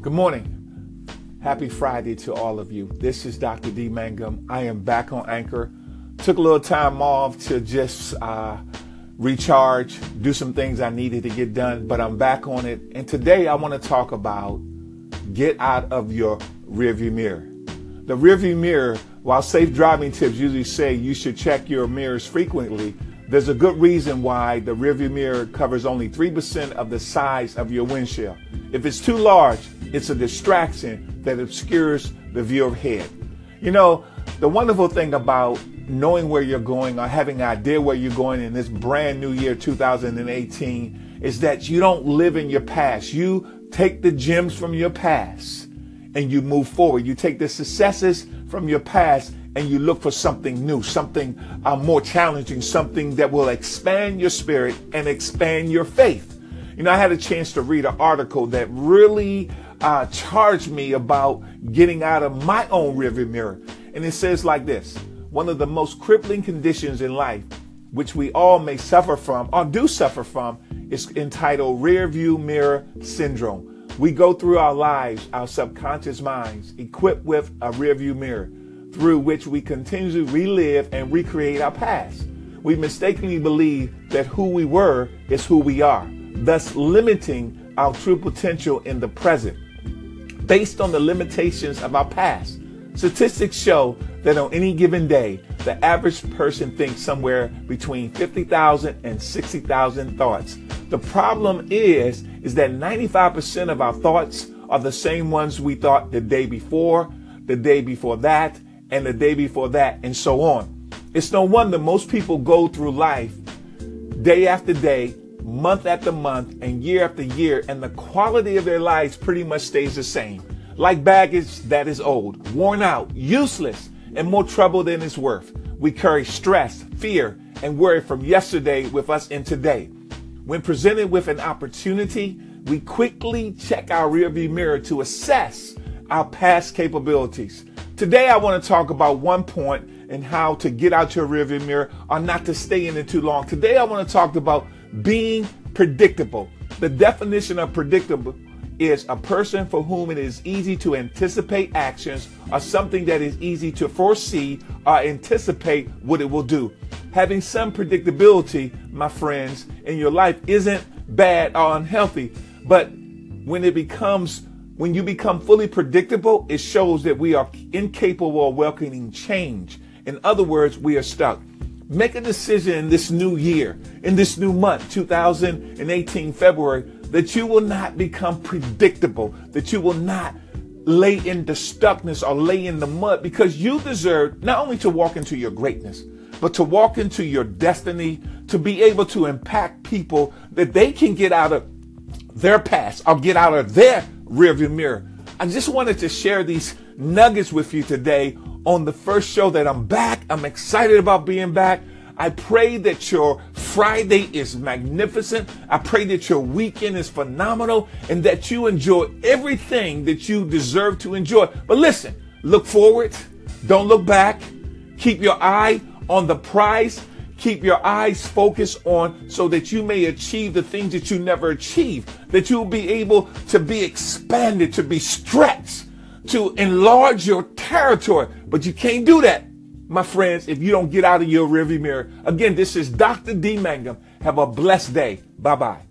Good morning. Happy Friday to all of you. This is Dr. D. Mangum. I am back on Anchor. Took a little time off to just uh, recharge, do some things I needed to get done, but I'm back on it. And today I want to talk about get out of your rearview mirror. The rearview mirror, while safe driving tips usually say you should check your mirrors frequently, there's a good reason why the rearview mirror covers only 3% of the size of your windshield. If it's too large, it's a distraction that obscures the view ahead. You know, the wonderful thing about knowing where you're going or having an idea where you're going in this brand new year 2018 is that you don't live in your past. You take the gems from your past and you move forward. You take the successes from your past and you look for something new, something uh, more challenging, something that will expand your spirit and expand your faith. You know, I had a chance to read an article that really uh, charged me about getting out of my own rearview mirror. And it says like this One of the most crippling conditions in life, which we all may suffer from or do suffer from, is entitled rearview mirror syndrome. We go through our lives, our subconscious minds, equipped with a rearview mirror through which we continually relive and recreate our past. We mistakenly believe that who we were is who we are, thus limiting our true potential in the present. Based on the limitations of our past, statistics show that on any given day, the average person thinks somewhere between 50,000 and 60,000 thoughts. The problem is, is that 95% of our thoughts are the same ones we thought the day before, the day before that, and the day before that, and so on. It's no wonder most people go through life day after day, month after month, and year after year, and the quality of their lives pretty much stays the same. Like baggage that is old, worn out, useless, and more trouble than it's worth. We carry stress, fear, and worry from yesterday with us in today. When presented with an opportunity, we quickly check our rearview mirror to assess our past capabilities. Today, I want to talk about one point and how to get out your rearview mirror or not to stay in it too long. Today, I want to talk about being predictable. The definition of predictable is a person for whom it is easy to anticipate actions or something that is easy to foresee or anticipate what it will do. Having some predictability, my friends, in your life isn't bad or unhealthy, but when it becomes when you become fully predictable, it shows that we are incapable of welcoming change. In other words, we are stuck. Make a decision in this new year, in this new month, 2018 February, that you will not become predictable, that you will not lay in the stuckness or lay in the mud because you deserve not only to walk into your greatness, but to walk into your destiny, to be able to impact people that they can get out of their past or get out of their rearview mirror. I just wanted to share these nuggets with you today on the first show that I'm back. I'm excited about being back. I pray that your Friday is magnificent. I pray that your weekend is phenomenal and that you enjoy everything that you deserve to enjoy. But listen, look forward. Don't look back. Keep your eye on the prize keep your eyes focused on so that you may achieve the things that you never achieved, that you'll be able to be expanded, to be stretched, to enlarge your territory. But you can't do that, my friends, if you don't get out of your rearview mirror. Again, this is Dr. D. Mangum. Have a blessed day. Bye bye.